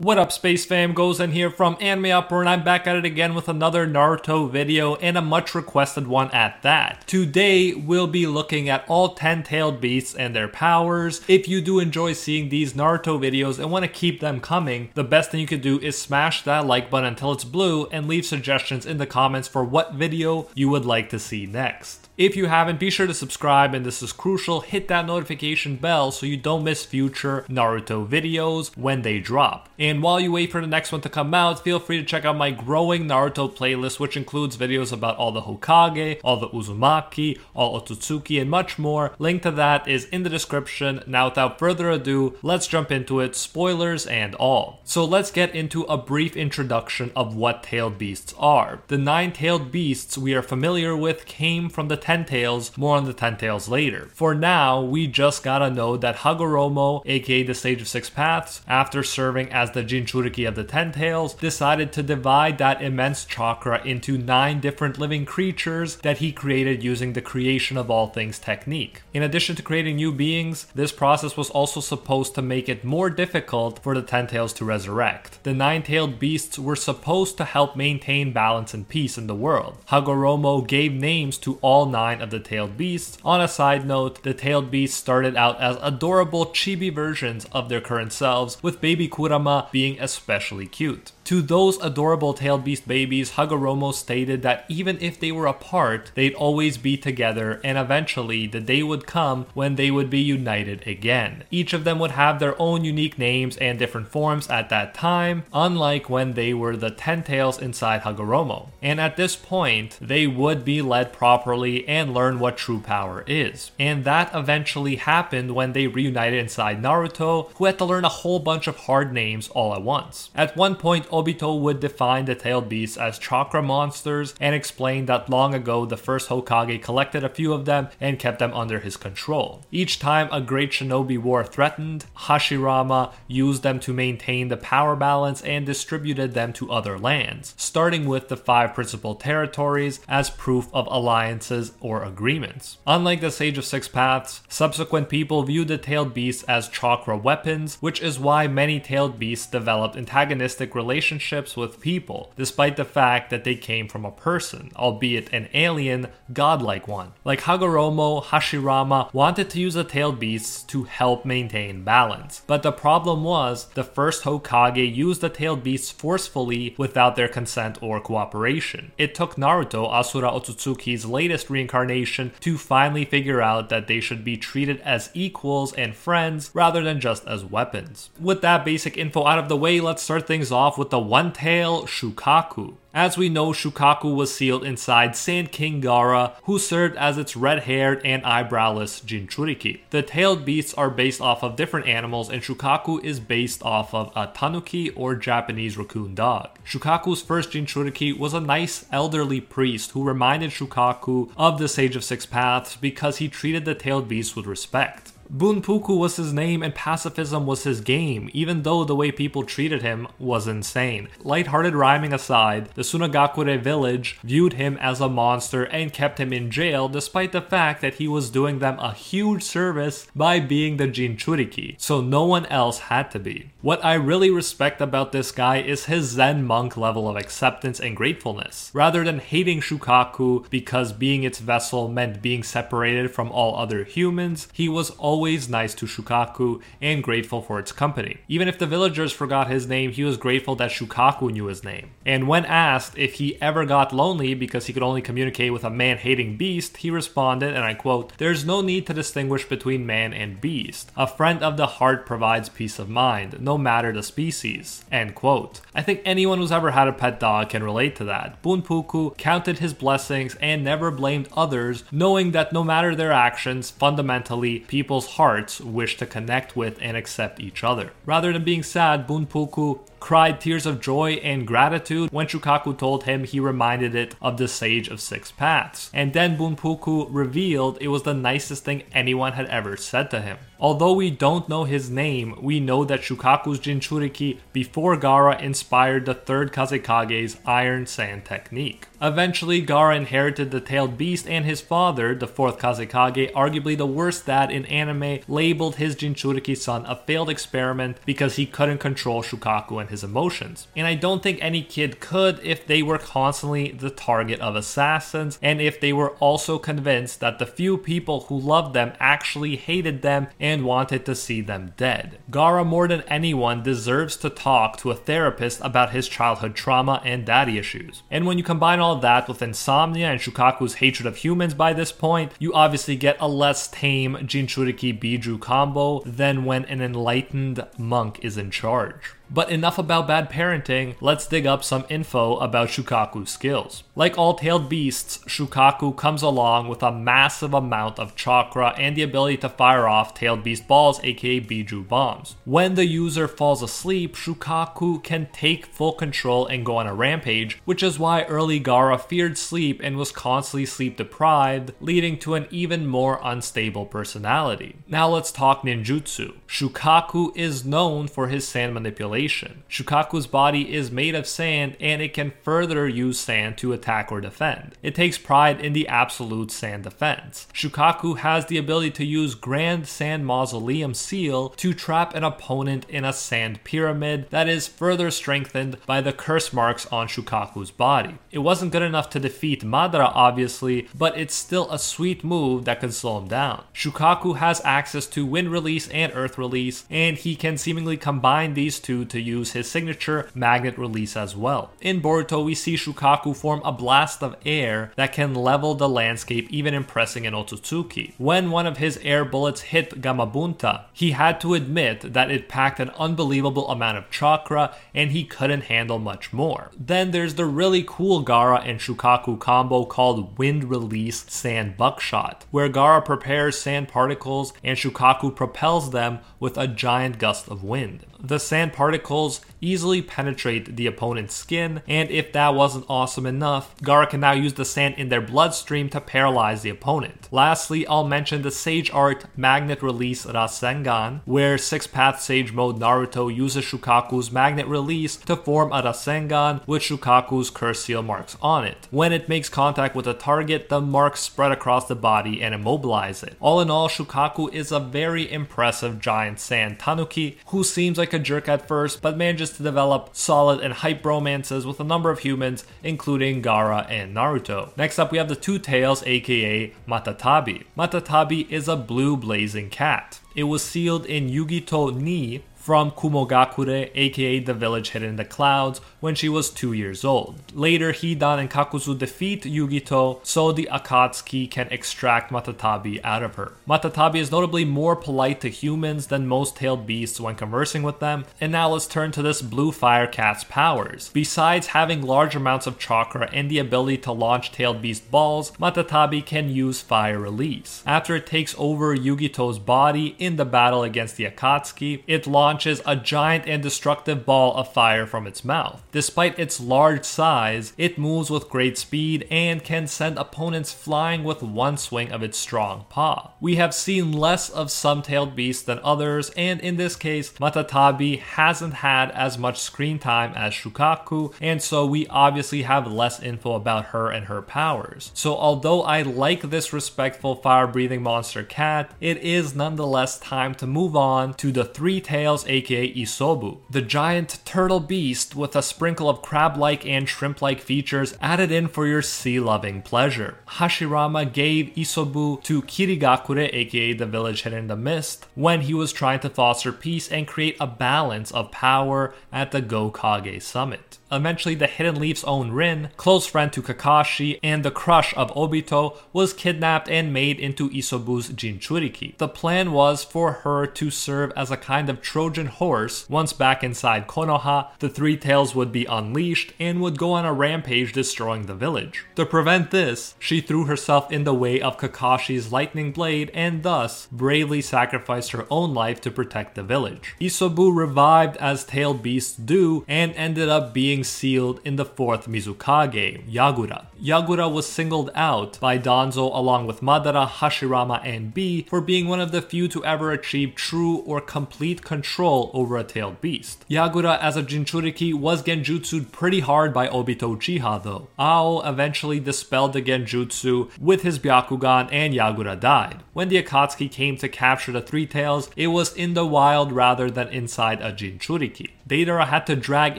What up, Space Fam? Goes here from Anime Uproar, and I'm back at it again with another Naruto video, and a much requested one at that. Today, we'll be looking at all 10 tailed beasts and their powers. If you do enjoy seeing these Naruto videos and want to keep them coming, the best thing you could do is smash that like button until it's blue and leave suggestions in the comments for what video you would like to see next. If you haven't, be sure to subscribe, and this is crucial. Hit that notification bell so you don't miss future Naruto videos when they drop. While you wait for the next one to come out, feel free to check out my growing Naruto playlist, which includes videos about all the Hokage, all the Uzumaki, all Otsutsuki, and much more. Link to that is in the description. Now, without further ado, let's jump into it, spoilers and all. So, let's get into a brief introduction of what tailed beasts are. The nine tailed beasts we are familiar with came from the Ten Tails, more on the Ten Tails later. For now, we just gotta know that Hagoromo, aka the Sage of Six Paths, after serving as the Jinchuriki of the Ten Tails, decided to divide that immense chakra into nine different living creatures that he created using the creation of all things technique. In addition to creating new beings, this process was also supposed to make it more difficult for the Ten Tails to resurrect. The nine tailed beasts were supposed to help maintain balance and peace in the world. Hagoromo gave names to all nine of the tailed beasts. On a side note, the tailed beasts started out as adorable chibi versions of their current selves, with baby Kurama being especially cute. To those adorable tailed beast babies, Hagoromo stated that even if they were apart, they'd always be together, and eventually the day would come when they would be united again. Each of them would have their own unique names and different forms at that time, unlike when they were the ten tails inside Hagoromo. And at this point, they would be led properly and learn what true power is. And that eventually happened when they reunited inside Naruto, who had to learn a whole bunch of hard names all at once. At one point, Obito would define the tailed beasts as chakra monsters and explain that long ago the first Hokage collected a few of them and kept them under his control. Each time a great shinobi war threatened, Hashirama used them to maintain the power balance and distributed them to other lands, starting with the five principal territories as proof of alliances or agreements. Unlike the Sage of Six Paths, subsequent people viewed the tailed beasts as chakra weapons, which is why many tailed beasts developed antagonistic relationships with people, despite the fact that they came from a person, albeit an alien, godlike one. Like Hagoromo, Hashirama wanted to use the tailed beasts to help maintain balance. But the problem was, the first Hokage used the tailed beasts forcefully without their consent or cooperation. It took Naruto, Asura Otsutsuki's latest reincarnation, to finally figure out that they should be treated as equals and friends rather than just as weapons. With that basic info out of the way, let's start things off with the one tail Shukaku. As we know, Shukaku was sealed inside Sand King Gaara, who served as its red haired and eyebrowless Jinchuriki. The tailed beasts are based off of different animals, and Shukaku is based off of a tanuki or Japanese raccoon dog. Shukaku's first Jinchuriki was a nice elderly priest who reminded Shukaku of the Sage of Six Paths because he treated the tailed beasts with respect. Bunpuku was his name and pacifism was his game, even though the way people treated him was insane. Lighthearted rhyming aside, the Sunagakure village viewed him as a monster and kept him in jail despite the fact that he was doing them a huge service by being the Jinchuriki, so no one else had to be. What I really respect about this guy is his Zen monk level of acceptance and gratefulness. Rather than hating Shukaku because being its vessel meant being separated from all other humans, he was always nice to Shukaku and grateful for its company. Even if the villagers forgot his name, he was grateful that Shukaku knew his name. And when asked if he ever got lonely because he could only communicate with a man hating beast, he responded, and I quote, There's no need to distinguish between man and beast. A friend of the heart provides peace of mind no matter the species. End quote. I think anyone who's ever had a pet dog can relate to that. Bunpuku counted his blessings and never blamed others, knowing that no matter their actions, fundamentally, people's hearts wish to connect with and accept each other. Rather than being sad, Bunpuku cried tears of joy and gratitude when Shukaku told him he reminded it of the Sage of Six Paths. And then Bunpuku revealed it was the nicest thing anyone had ever said to him. Although we don't know his name, we know that Shukaku's Jinchuriki before Gaara inspired the third Kazekage's Iron Sand technique. Eventually, Gaara inherited the tailed beast, and his father, the fourth Kazekage, arguably the worst dad in anime, labeled his Jinchuriki son a failed experiment because he couldn't control Shukaku and his emotions. And I don't think any kid could if they were constantly the target of assassins, and if they were also convinced that the few people who loved them actually hated them and wanted to see them dead. Gaara, more than anyone, deserves to talk to a therapist about his childhood trauma and daddy issues. And when you combine all that with insomnia and Shukaku's hatred of humans by this point, you obviously get a less tame Jinchuriki Biju combo than when an enlightened monk is in charge. But enough about bad parenting, let's dig up some info about Shukaku's skills. Like all tailed beasts, Shukaku comes along with a massive amount of chakra and the ability to fire off tailed beast balls, aka Biju bombs. When the user falls asleep, Shukaku can take full control and go on a rampage, which is why early Gaara feared sleep and was constantly sleep deprived, leading to an even more unstable personality. Now let's talk ninjutsu. Shukaku is known for his sand manipulation Shukaku's body is made of sand and it can further use sand to attack or defend. It takes pride in the absolute sand defense. Shukaku has the ability to use Grand Sand Mausoleum Seal to trap an opponent in a sand pyramid that is further strengthened by the curse marks on Shukaku's body. It wasn't good enough to defeat Madara, obviously, but it's still a sweet move that can slow him down. Shukaku has access to wind release and earth release, and he can seemingly combine these two to use his signature magnet release as well. In Boruto, we see Shukaku form a blast of air that can level the landscape, even impressing an Otsutsuki. When one of his air bullets hit Gamabunta, he had to admit that it packed an unbelievable amount of chakra and he couldn't handle much more. Then there's the really cool Gaara and Shukaku combo called Wind Release Sand Buckshot, where Gaara prepares sand particles and Shukaku propels them with a giant gust of wind. The sand particles easily penetrate the opponent's skin, and if that wasn't awesome enough, Gaara can now use the sand in their bloodstream to paralyze the opponent. Lastly, I'll mention the Sage Art Magnet Release Rasengan, where 6 Path Sage Mode Naruto uses Shukaku's Magnet Release to form a Rasengan with Shukaku's curse seal marks on it. When it makes contact with a target, the marks spread across the body and immobilize it. All in all, Shukaku is a very impressive giant sand tanuki who seems like a jerk at first, but manages to develop solid and hype romances with a number of humans, including Gaara and Naruto. Next up, we have the Two Tails, aka Matatabi. Matatabi is a blue blazing cat. It was sealed in Yugito Nii from Kumogakure, aka the village hidden in the clouds, when she was two years old. Later, Hidan and Kakuzu defeat Yugito so the Akatsuki can extract Matatabi out of her. Matatabi is notably more polite to humans than most tailed beasts when conversing with them, and now let's turn to this blue fire cat's powers. Besides having large amounts of chakra and the ability to launch tailed beast balls, Matatabi can use fire release. After it takes over Yugito's body in the battle against the Akatsuki, it launches a giant and destructive ball of fire from its mouth. Despite its large size, it moves with great speed and can send opponents flying with one swing of its strong paw. We have seen less of some tailed beasts than others, and in this case, Matatabi hasn't had as much screen time as Shukaku, and so we obviously have less info about her and her powers. So, although I like this respectful fire breathing monster cat, it is nonetheless time to move on to the three tails Aka Isobu, the giant turtle beast with a sprinkle of crab like and shrimp like features added in for your sea loving pleasure. Hashirama gave Isobu to Kirigakure, aka the village hidden in the mist, when he was trying to foster peace and create a balance of power at the Gokage summit. Eventually, the Hidden Leaf's own Rin, close friend to Kakashi and the crush of Obito, was kidnapped and made into Isobu's Jinchuriki. The plan was for her to serve as a kind of Trojan horse. Once back inside Konoha, the Three Tails would be unleashed and would go on a rampage destroying the village. To prevent this, she threw herself in the way of Kakashi's lightning blade and thus bravely sacrificed her own life to protect the village. Isobu revived as tailed beasts do and ended up being being sealed in the fourth Mizukage, Yagura. Yagura was singled out by Danzo along with Madara, Hashirama, and Bee for being one of the few to ever achieve true or complete control over a tailed beast. Yagura as a Jinchuriki was genjutsued pretty hard by Obito Uchiha though. Ao eventually dispelled the genjutsu with his Byakugan and Yagura died. When the Akatsuki came to capture the Three Tails, it was in the wild rather than inside a Jinchuriki. Deidara had to drag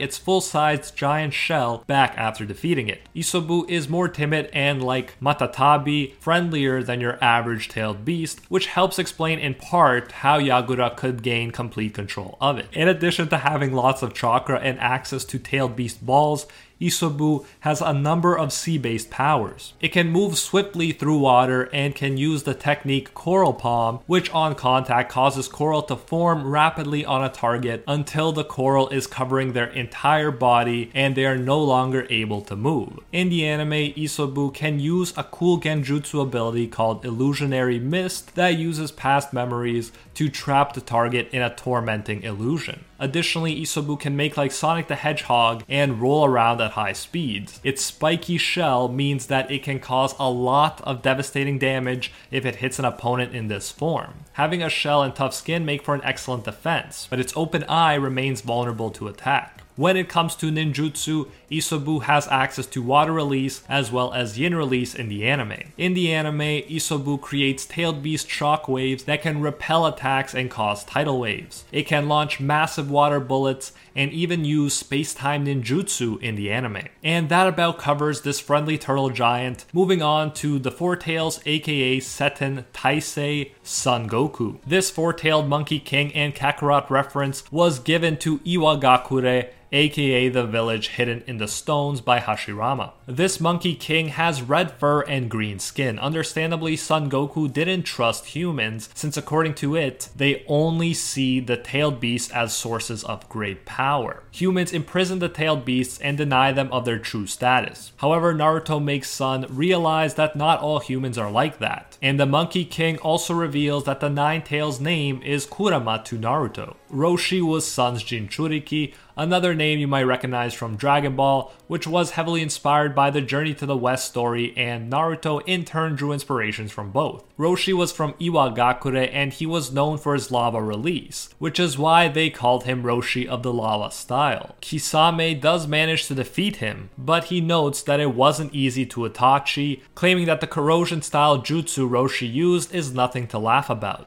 its full-sized giant shell back after defeating it. Isobu is more timid and like Matatabi, friendlier than your average tailed beast, which helps explain in part how Yagura could gain complete control of it. In addition to having lots of chakra and access to tailed beast balls, Isobu has a number of sea based powers. It can move swiftly through water and can use the technique Coral Palm, which on contact causes coral to form rapidly on a target until the coral is covering their entire body and they are no longer able to move. In the anime, Isobu can use a cool genjutsu ability called Illusionary Mist that uses past memories to trap the target in a tormenting illusion. Additionally, Isobu can make like Sonic the Hedgehog and roll around at high speeds. Its spiky shell means that it can cause a lot of devastating damage if it hits an opponent in this form. Having a shell and tough skin make for an excellent defense, but its open eye remains vulnerable to attack. When it comes to ninjutsu, Isobu has access to water release as well as yin release in the anime. In the anime, Isobu creates tailed beast shock waves that can repel attacks and cause tidal waves. It can launch massive water bullets and even use space-time ninjutsu in the anime. And that about covers this friendly turtle giant. Moving on to the Four Tails aka Seiten Taisei Son Goku. This four-tailed monkey king and Kakarot reference was given to Iwagakure aka the village hidden in the stones by Hashirama. This Monkey King has red fur and green skin. Understandably, Son Goku didn't trust humans, since according to it, they only see the tailed beasts as sources of great power. Humans imprison the tailed beasts and deny them of their true status. However, Naruto makes Son realize that not all humans are like that. And the Monkey King also reveals that the Nine Tails name is Kurama to Naruto. Roshi was Son's Jinchuriki, another name you might recognize from Dragon Ball, which was heavily inspired by the Journey to the West story, and Naruto in turn drew inspirations from both. Roshi was from Iwagakure and he was known for his lava release, which is why they called him Roshi of the lava style. Kisame does manage to defeat him, but he notes that it wasn't easy to Itachi, claiming that the corrosion style jutsu Roshi used is nothing to laugh about.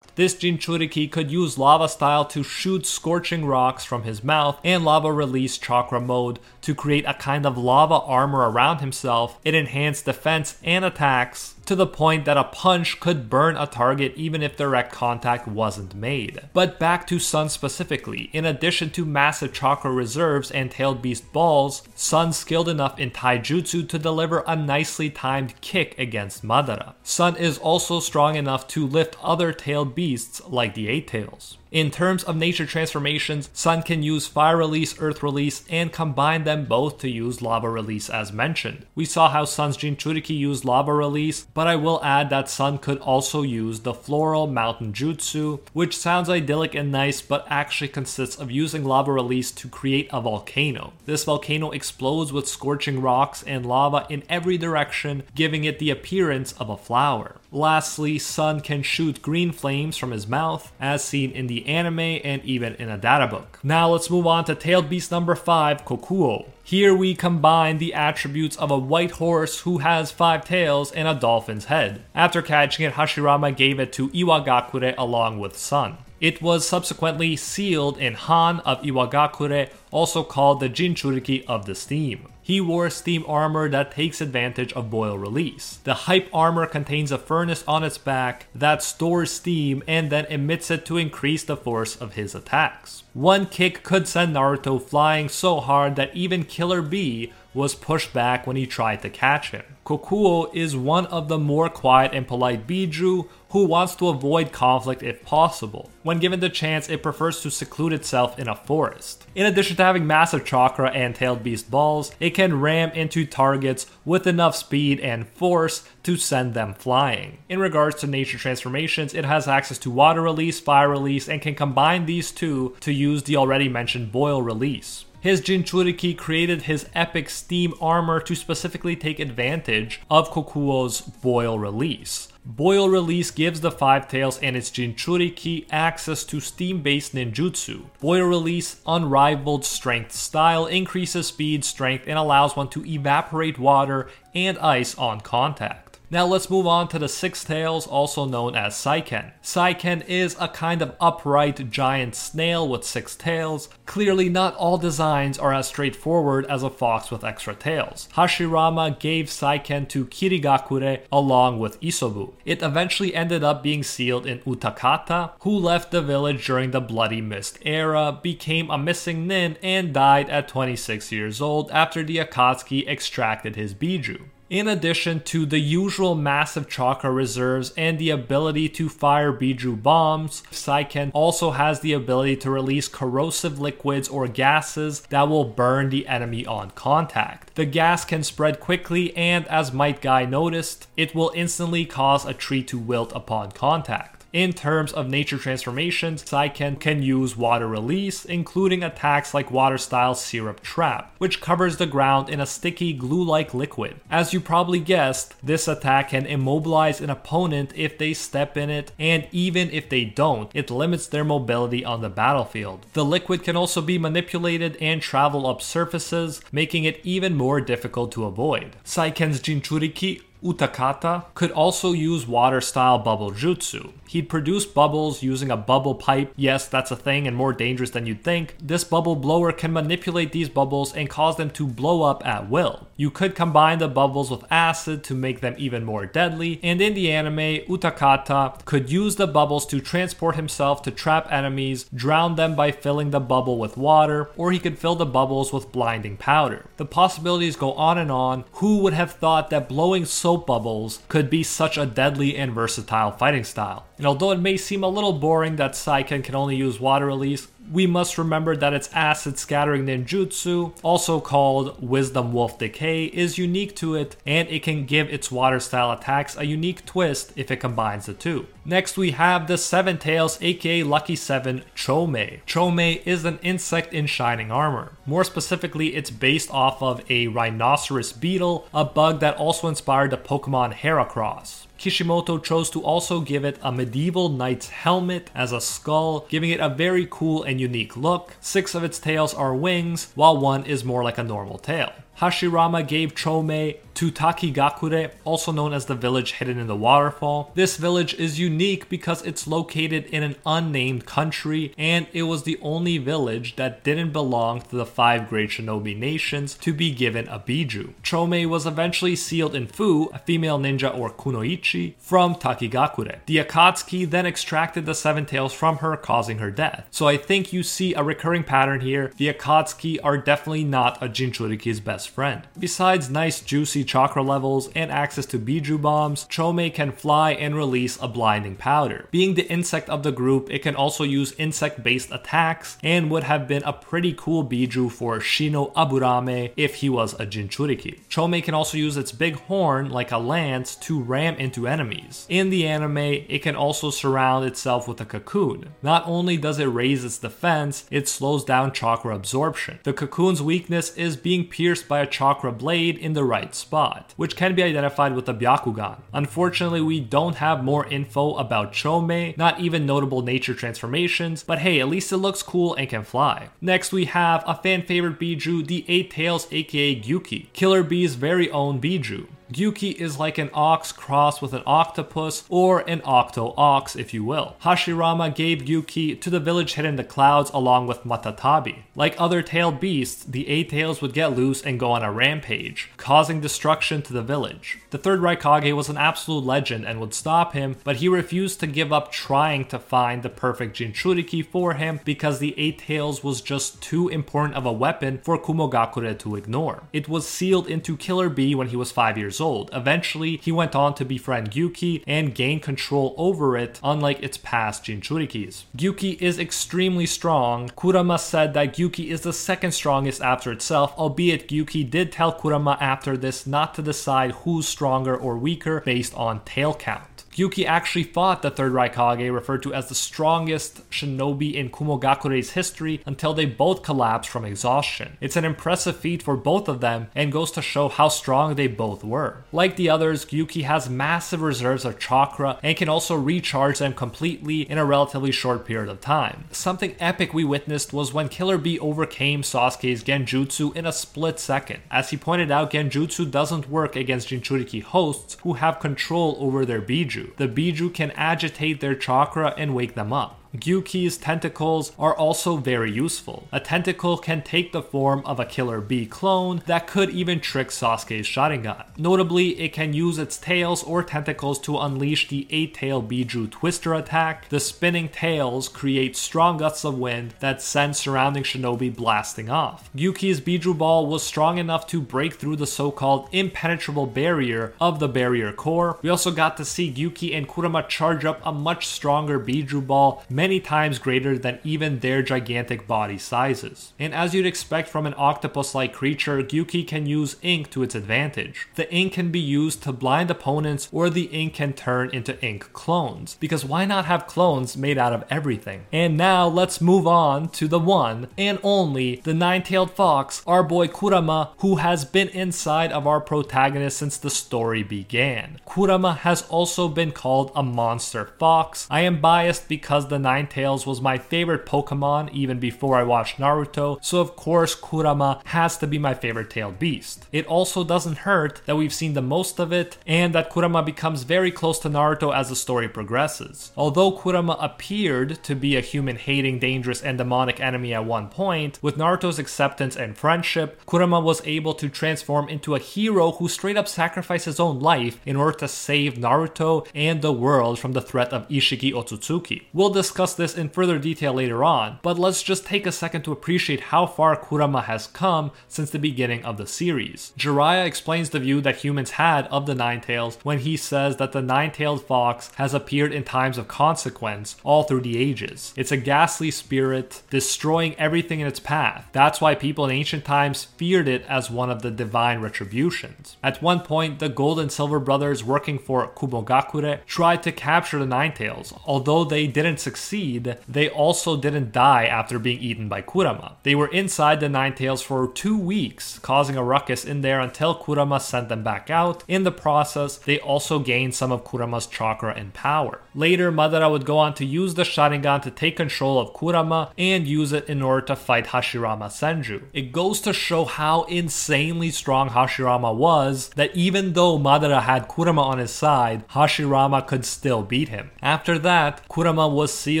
This Jinchuriki could use lava style to shoot scorching rocks from his mouth and lava release chakra mode to create a kind of lava armor around himself. It enhanced defense and attacks to the point that a punch could burn a target even if direct contact wasn't made. But back to Son specifically, in addition to massive chakra reserves and tailed beast balls, Son's skilled enough in taijutsu to deliver a nicely timed kick against Madara. Son is also strong enough to lift other tailed beasts like the Eight Tails. In terms of nature transformations, Son can use Fire Release, Earth Release, and combine them both to use Lava Release as mentioned. We saw how Son's Jinchuriki used Lava Release, but I will add that Son could also use the Floral Mountain Jutsu, which sounds idyllic and nice, but actually consists of using Lava Release to create a volcano. This volcano explodes with scorching rocks and lava in every direction, giving it the appearance of a flower. Lastly, Son can shoot green flames from his mouth, as seen in the anime and even in a databook. Now let's move on to Tailed Beast number 5, Kokuo. Here we combine the attributes of a white horse who has five tails and a dolphin's head. After catching it, Hashirama gave it to Iwagakure along with Son. It was subsequently sealed in Han of Iwagakure, also called the Jinchuriki of the Steam. He wore steam armor that takes advantage of boil release. The hype armor contains a furnace on its back that stores steam and then emits it to increase the force of his attacks. One kick could send Naruto flying so hard that even Killer Bee was pushed back when he tried to catch him. Kokuo is one of the more quiet and polite Biju who wants to avoid conflict if possible. When given the chance, it prefers to seclude itself in a forest. In addition to having massive chakra and tailed beast balls, it can ram into targets with enough speed and force to send them flying. In regards to nature transformations, it has access to water release, fire release, and can combine these two to use the already mentioned boil release. His Jinchuriki created his epic steam armor to specifically take advantage of Kokuo's boil release. Boil Release gives the Five Tails and its Jinchuriki access to steam based ninjutsu. Boil Release, unrivaled strength style, increases speed, strength, and allows one to evaporate water and ice on contact. Now let's move on to the six tails, also known as Saiken. Saiken is a kind of upright giant snail with six tails. Clearly, not all designs are as straightforward as a fox with extra tails. Hashirama gave Saiken to Kirigakure along with Isobu. It eventually ended up being sealed in Utakata, who left the village during the Bloody Mist era, became a missing nin, and died at 26 years old after the Akatsuki extracted his Biju. In addition to the usual massive chakra reserves and the ability to fire Biju bombs, Saiken also has the ability to release corrosive liquids or gases that will burn the enemy on contact. The gas can spread quickly, and as Might Guy noticed, it will instantly cause a tree to wilt upon contact. In terms of nature transformations, Saiken can use water release, including attacks like water style Syrup Trap, which covers the ground in a sticky glue like liquid. As you probably guessed, this attack can immobilize an opponent if they step in it, and even if they don't, it limits their mobility on the battlefield. The liquid can also be manipulated and travel up surfaces, making it even more difficult to avoid. Saiken's Jinchuriki Utakata could also use water style bubble jutsu. He'd produce bubbles using a bubble pipe. Yes, that's a thing and more dangerous than you'd think. This bubble blower can manipulate these bubbles and cause them to blow up at will. You could combine the bubbles with acid to make them even more deadly, and in the anime, Utakata could use the bubbles to transport himself to trap enemies, drown them by filling the bubble with water, or he could fill the bubbles with blinding powder. The possibilities go on and on. Who would have thought that blowing soap bubbles could be such a deadly and versatile fighting style? And although it may seem a little boring that Saiken can only use water release, we must remember that its acid scattering ninjutsu, also called Wisdom Wolf Decay, is unique to it and it can give its water style attacks a unique twist if it combines the two. Next, we have the Seven Tails, aka Lucky Seven Chomei. Chomei is an insect in shining armor. More specifically, it's based off of a rhinoceros beetle, a bug that also inspired the Pokemon Heracross. Kishimoto chose to also give it a medieval knight's helmet as a skull, giving it a very cool and unique look. Six of its tails are wings, while one is more like a normal tail. Hashirama gave Chomei to Takigakure, also known as the village hidden in the waterfall. This village is unique because it's located in an unnamed country, and it was the only village that didn't belong to the five great shinobi nations to be given a biju. Chomei was eventually sealed in Fu, a female ninja or kunoichi, from Takigakure. The Akatsuki then extracted the seven tails from her, causing her death. So I think you see a recurring pattern here. The Akatsuki are definitely not a Jinchuriki's best friend. Besides nice juicy chakra levels and access to Biju bombs, Chomei can fly and release a blinding powder. Being the insect of the group, it can also use insect based attacks and would have been a pretty cool Biju for Shino Aburame if he was a Jinchuriki. Chomei can also use its big horn like a lance to ram into enemies. In the anime, it can also surround itself with a cocoon. Not only does it raise its defense, it slows down chakra absorption. The cocoon's weakness is being pierced by a chakra blade in the right spot, which can be identified with the Byakugan. Unfortunately, we don't have more info about Chomei, not even notable nature transformations, but hey, at least it looks cool and can fly. Next, we have a fan favorite Biju, the Eight Tails aka Gyuki, Killer Bee's very own Biju. Gyuki is like an ox crossed with an octopus, or an octo ox, if you will. Hashirama gave Gyuki to the village hidden in the clouds along with Matatabi. Like other tailed beasts, the eight tails would get loose and go on a rampage, causing destruction to the village. The third Raikage was an absolute legend and would stop him, but he refused to give up trying to find the perfect Jinchuriki for him because the eight tails was just too important of a weapon for Kumogakure to ignore. It was sealed into Killer Bee when he was 5 years old. Eventually, he went on to befriend Gyuki and gain control over it, unlike its past Jinchurikis. Gyuki is extremely strong. Kurama said that Gyuki is the second strongest after itself, albeit Gyuki did tell Kurama after this not to decide who's stronger or weaker based on tail count. Gyuki actually fought the third Raikage, referred to as the strongest shinobi in Kumogakure's history, until they both collapsed from exhaustion. It's an impressive feat for both of them and goes to show how strong they both were. Like the others, Gyuki has massive reserves of chakra and can also recharge them completely in a relatively short period of time. Something epic we witnessed was when Killer Bee overcame Sasuke's Genjutsu in a split second. As he pointed out, Genjutsu doesn't work against Jinchuriki hosts who have control over their Biju. The Biju can agitate their chakra and wake them up. Gyuki's tentacles are also very useful. A tentacle can take the form of a Killer Bee clone that could even trick Sasuke's Sharingan. Notably, it can use its tails or tentacles to unleash the 8-tail Biju Twister attack. The spinning tails create strong gusts of wind that send surrounding shinobi blasting off. Gyuki's Biju Ball was strong enough to break through the so-called impenetrable barrier of the Barrier Corps. We also got to see Gyuki and Kurama charge up a much stronger Biju Ball many times greater than even their gigantic body sizes. And as you'd expect from an octopus like creature, Gyuki can use ink to its advantage. The ink can be used to blind opponents, or the ink can turn into ink clones. Because why not have clones made out of everything? And now let's move on to the one and only, the nine tailed fox, our boy Kurama, who has been inside of our protagonist since the story began. Kurama has also been called a monster fox. I am biased because the Ninetales was my favorite Pokemon even before I watched Naruto, so of course Kurama has to be my favorite tailed beast. It also doesn't hurt that we've seen the most of it and that Kurama becomes very close to Naruto as the story progresses. Although Kurama appeared to be a human hating, dangerous, and demonic enemy at one point, with Naruto's acceptance and friendship, Kurama was able to transform into a hero who straight up sacrificed his own life in order to save Naruto and the world from the threat of Ishiki Otsutsuki. We'll discuss discuss this in further detail later on, but let's just take a second to appreciate how far Kurama has come since the beginning of the series. Jiraiya explains the view that humans had of the Nine Tails when he says that the nine-tailed fox has appeared in times of consequence all through the ages. It's a ghastly spirit, destroying everything in its path. That's why people in ancient times feared it as one of the divine retributions. At one point, the Gold and Silver brothers working for Kumogakure tried to capture the Nine Tails, although they didn't succeed succeed, they also didn't die after being eaten by Kurama. They were inside the Nine Tails for two weeks, causing a ruckus in there until Kurama sent them back out. In the process, they also gained some of Kurama's chakra and power. Later, Madara would go on to use the Sharingan to take control of Kurama and use it in order to fight Hashirama Senju. It goes to show how insanely strong Hashirama was that even though Madara had Kurama on his side, Hashirama could still beat him. After that, Kurama was sealed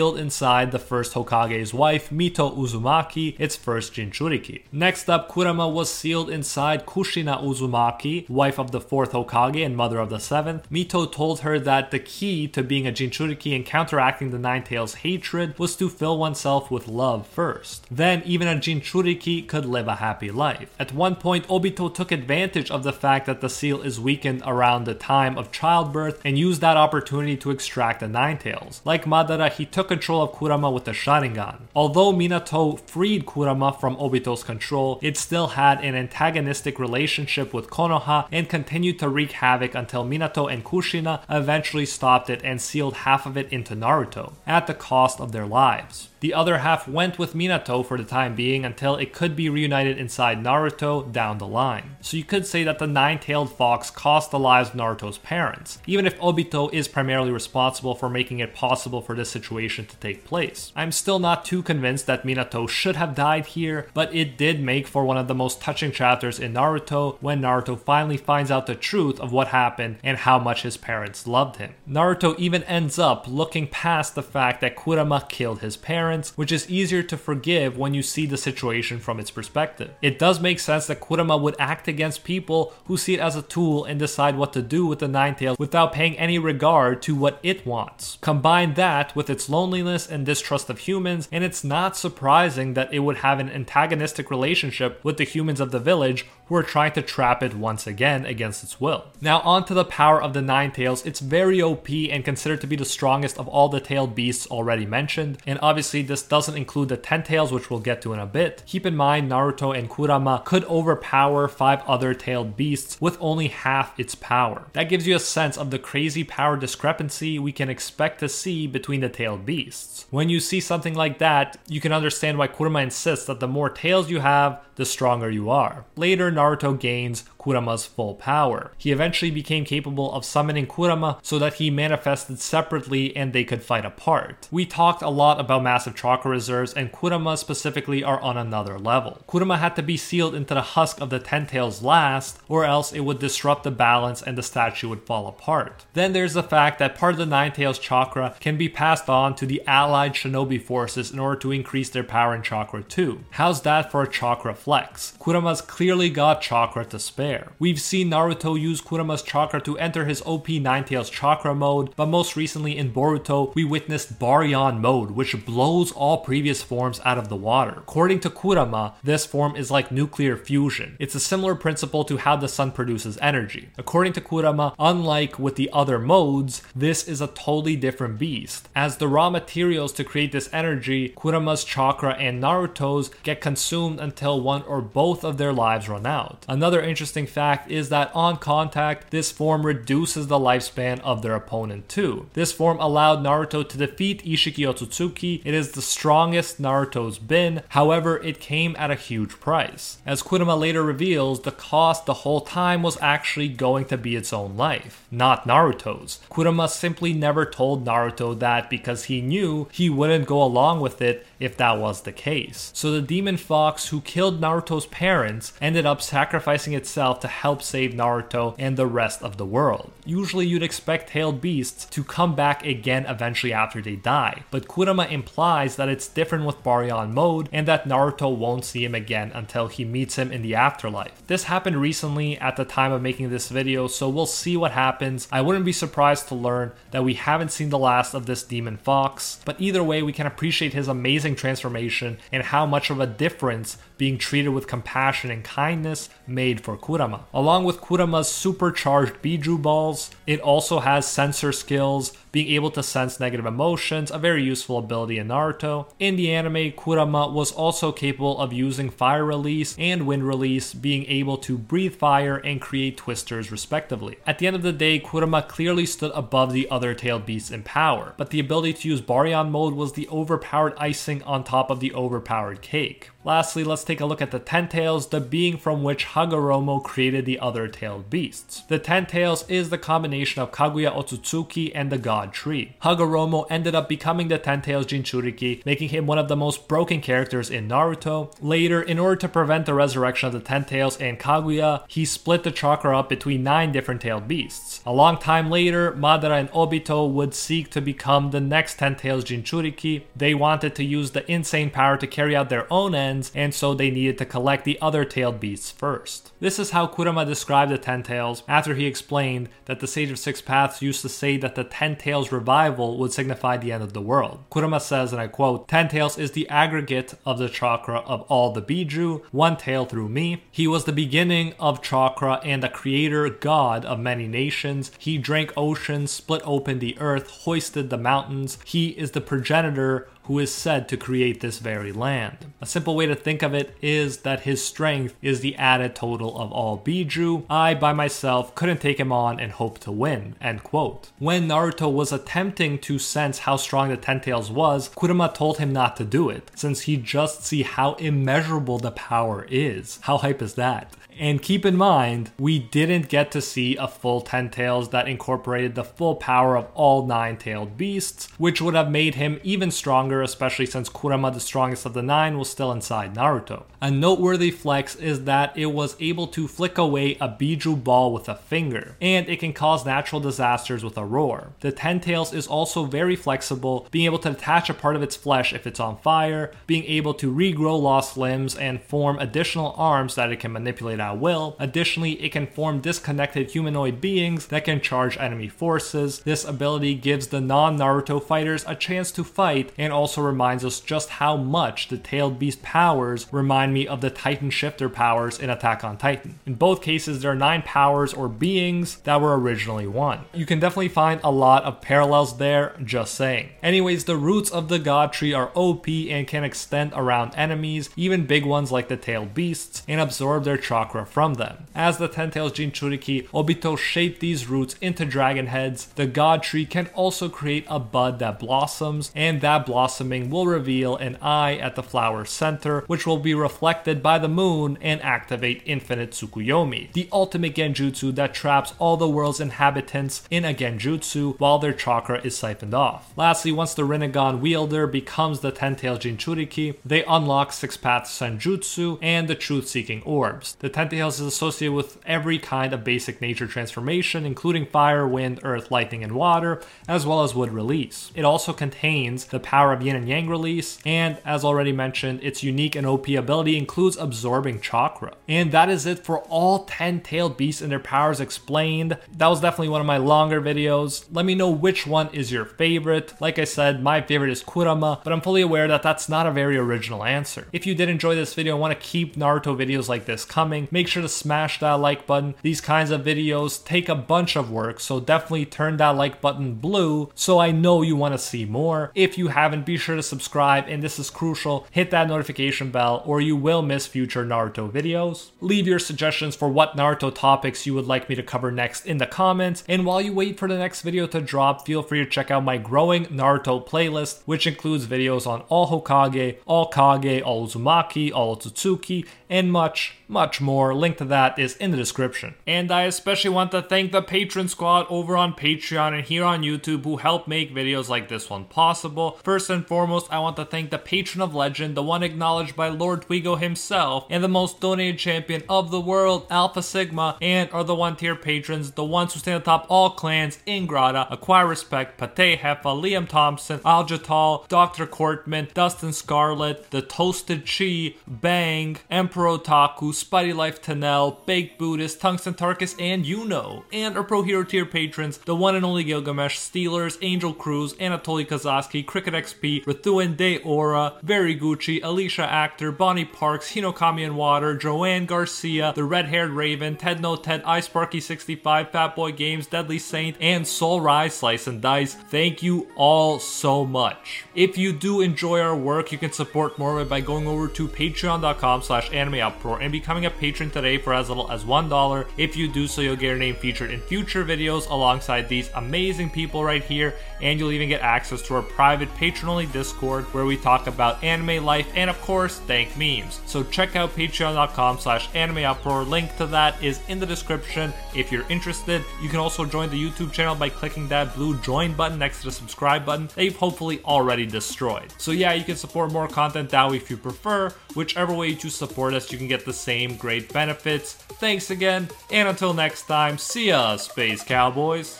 inside the first Hokage's wife, Mito Uzumaki, its first Jinchuriki. Next up, Kurama was sealed inside Kushina Uzumaki, wife of the fourth Hokage and mother of the seventh. Mito told her that the key to being a Jinchuriki and counteracting the Nine Tails' hatred was to fill oneself with love first. Then, even a Jinchuriki could live a happy life. At one point, Obito took advantage of the fact that the seal is weakened around the time of childbirth and used that opportunity to extract the Nine Tails. Like Madara, he took control of Kurama with the Sharingan. Although Minato freed Kurama from Obito's control, it still had an antagonistic relationship with Konoha and continued to wreak havoc until Minato and Kushina eventually stopped it and sealed half of it into Naruto, at the cost of their lives. The other half went with Minato for the time being until it could be reunited inside Naruto down the line. So you could say that the nine tailed fox cost the lives of Naruto's parents, even if Obito is primarily responsible for making it possible for this situation to take place. I'm still not too convinced that Minato should have died here, but it did make for one of the most touching chapters in Naruto when Naruto finally finds out the truth of what happened and how much his parents loved him. Naruto even ends up looking past the fact that Kurama killed his parents parents, which is easier to forgive when you see the situation from its perspective. It does make sense that Kurama would act against people who see it as a tool and decide what to do with the Nine Tails without paying any regard to what it wants. Combine that with its loneliness and distrust of humans, and it's not surprising that it would have an antagonistic relationship with the humans of the village who are trying to trap it once again against its will. Now, on to the power of the Nine Tails. It's very OP and considered to be the strongest of all the tailed beasts already mentioned, and obviously this doesn't include the Ten Tails, which we'll get to in a bit. Keep in mind, Naruto and Kurama could overpower five other tailed beasts with only half its power. That gives you a sense of the crazy power discrepancy we can expect to see between the tailed beasts. When you see something like that, you can understand why Kurama insists that the more tails you have, the stronger you are. Later, Naruto gains Kurama's full power. He eventually became capable of summoning Kurama so that he manifested separately and they could fight apart. We talked a lot about massive chakra reserves, and Kurama specifically are on another level. Kurama had to be sealed into the husk of the Ten Tails last, or else it would disrupt the balance and the statue would fall apart. Then there's the fact that part of the Nine Tails chakra can be passed on to the allied shinobi forces in order to increase their power in chakra too. How's that for a chakra flex? Kurama's clearly got chakra to spare there. We've seen Naruto use Kurama's chakra to enter his OP Nine Tails chakra mode, but most recently in Boruto, we witnessed Baryon mode, which blows all previous forms out of the water. According to Kurama, this form is like nuclear fusion. It's a similar principle to how the sun produces energy. According to Kurama, unlike with the other modes, this is a totally different beast. As the raw materials to create this energy, Kurama's chakra and Naruto's get consumed until one or both of their lives run out. Another interesting interesting fact is that on contact, this form reduces the lifespan of their opponent too. This form allowed Naruto to defeat Ishiki Otsutsuki. It is the strongest Naruto's been, however, it came at a huge price. As Kurama later reveals, the cost the whole time was actually going to be its own life, not Naruto's. Kurama simply never told Naruto that because he knew he wouldn't go along with it if that was the case. So the demon fox who killed Naruto's parents ended up sacrificing itself to help save Naruto and the rest of the world. Usually you'd expect tailed beasts to come back again eventually after they die, but Kurama implies that it's different with Baryon mode and that Naruto won't see him again until he meets him in the afterlife. This happened recently at the time of making this video, so we'll see what happens. I wouldn't be surprised to learn that we haven't seen the last of this demon fox, but either way we can appreciate his amazing transformation and how much of a difference being treated with compassion and kindness made for Kurama. Along with Kurama's supercharged Biju balls, it also has sensor skills being able to sense negative emotions, a very useful ability in Naruto. In the anime, Kurama was also capable of using fire release and wind release, being able to breathe fire and create twisters respectively. At the end of the day, Kurama clearly stood above the other tailed beasts in power, but the ability to use Baryon mode was the overpowered icing on top of the overpowered cake. Lastly, let's take a look at the Ten Tails, the being from which Hagoromo created the other tailed beasts. The Ten Tails is the combination of Kaguya Otsutsuki and the God Tree. Hagoromo ended up becoming the Ten Tails Jinchuriki, making him one of the most broken characters in Naruto. Later, in order to prevent the resurrection of the Ten Tails and Kaguya, he split the chakra up between nine different tailed beasts. A long time later, Madara and Obito would seek to become the next Ten Tails Jinchuriki. They wanted to use the insane power to carry out their own ends, and so they needed to collect the other tailed beasts first. This is how Kurama described the Ten Tails after he explained that the Sage of Six Paths used to say that the Ten Tails revival would signify the end of the world. Kurama says, and I quote, Ten Tails is the aggregate of the chakra of all the Biju, one tail through me. He was the beginning of chakra and the creator god of many nations. He drank oceans, split open the earth, hoisted the mountains. He is the progenitor who is said to create this very land. A simple way to think of it is that his strength is the added total of all Biju. I, by myself, couldn't take him on and hope to win. End quote. When Naruto was attempting to sense how strong the Ten Tails was, Kurama told him not to do it, since he'd just see how immeasurable the power is. How hype is that? And keep in mind, we didn't get to see a full 10 tails that incorporated the full power of all 9 tailed beasts, which would have made him even stronger, especially since Kurama, the strongest of the 9, was still inside Naruto. A noteworthy flex is that it was able to flick away a Biju ball with a finger, and it can cause natural disasters with a roar. The 10 tails is also very flexible, being able to detach a part of its flesh if it's on fire, being able to regrow lost limbs, and form additional arms that it can manipulate at will. Additionally, it can form disconnected humanoid beings that can charge enemy forces. This ability gives the non Naruto fighters a chance to fight and also reminds us just how much the tailed beast powers remind me of the Titan shifter powers in Attack on Titan. In both cases, there are nine powers or beings that were originally one. You can definitely find a lot of parallels there, just saying. Anyways, the roots of the god tree are OP and can extend around enemies, even big ones like the tailed beasts, and absorb their chakra chakra from them. As the Ten Tails Jinchuriki, Obito shaped these roots into dragon heads. The god tree can also create a bud that blossoms, and that blossoming will reveal an eye at the flower's center, which will be reflected by the moon and activate infinite Tsukuyomi, the ultimate genjutsu that traps all the world's inhabitants in a genjutsu while their chakra is siphoned off. Lastly, once the Rinnegan wielder becomes the Ten Tails Jinchuriki, they unlock Six Paths Senjutsu and the Truth Seeking Orbs. The Tails is associated with every kind of basic nature transformation, including fire, wind, earth, lightning, and water, as well as wood release. It also contains the power of yin and yang release, and as already mentioned, its unique and OP ability includes absorbing chakra. And that is it for all 10 tailed beasts and their powers explained. That was definitely one of my longer videos. Let me know which one is your favorite. Like I said, my favorite is Kurama, but I'm fully aware that that's not a very original answer. If you did enjoy this video and want to keep Naruto videos like this coming, make sure to smash that like button. These kinds of videos take a bunch of work, so definitely turn that like button blue so I know you want to see more. If you haven't, be sure to subscribe, and this is crucial, hit that notification bell or you will miss future Naruto videos. Leave your suggestions for what Naruto topics you would like me to cover next in the comments, and while you wait for the next video to drop, feel free to check out my growing Naruto playlist, which includes videos on all Hokage, all Kage, all Uzumaki, all Otsutsuki, and much, much more. Link to that is in the description. And I especially want to thank the patron squad over on Patreon and here on YouTube who help make videos like this one possible. First and foremost, I want to thank the patron of legend, the one acknowledged by Lord Twigo himself, and the most donated champion of the world, Alpha Sigma, and are the one tier patrons, the ones who stand atop all clans, in Ingrata, Acquire Respect, Pate Heffa, Liam Thompson, Aljatal, Dr. Courtman, Dustin Scarlet, The Toasted Chi, Bang, Emperor Otaku, Spidey Life Tanel, Baked Buddhist, Tungsten Tarkus, and you know, And our Pro Hero tier patrons, the one and only Gilgamesh, Steelers, Angel Cruz, Anatoly Kazaski, Cricket XP, Rethuan De Aura, Very Gucci, Alicia Actor, Bonnie Parks, Hinokami and Water, Joanne Garcia, The Red Haired Raven, Ted No Ted, iSparky65, Fatboy Games, Deadly Saint, and Soul Rise Slice and Dice. Thank you all so much. If you do enjoy our work, you can support more of it by going over to patreon.com slash animeuproar and becoming a patron today for as little as $1. If you do so, you'll get your name featured in future videos alongside these amazing people right here, and you'll even get access to our private patron-only Discord where we talk about anime life and of course, thank memes. So check out patreon.com slash animeuproar. Link to that is in the description if you're interested. You can also join the YouTube channel by clicking that blue join button next to the subscribe button that you've hopefully already destroyed. So yeah, you can support more content that way if you prefer. Whichever way you choose to support us, you can get the same great benefits. Thanks again, and until next time, see ya, Space Cowboys.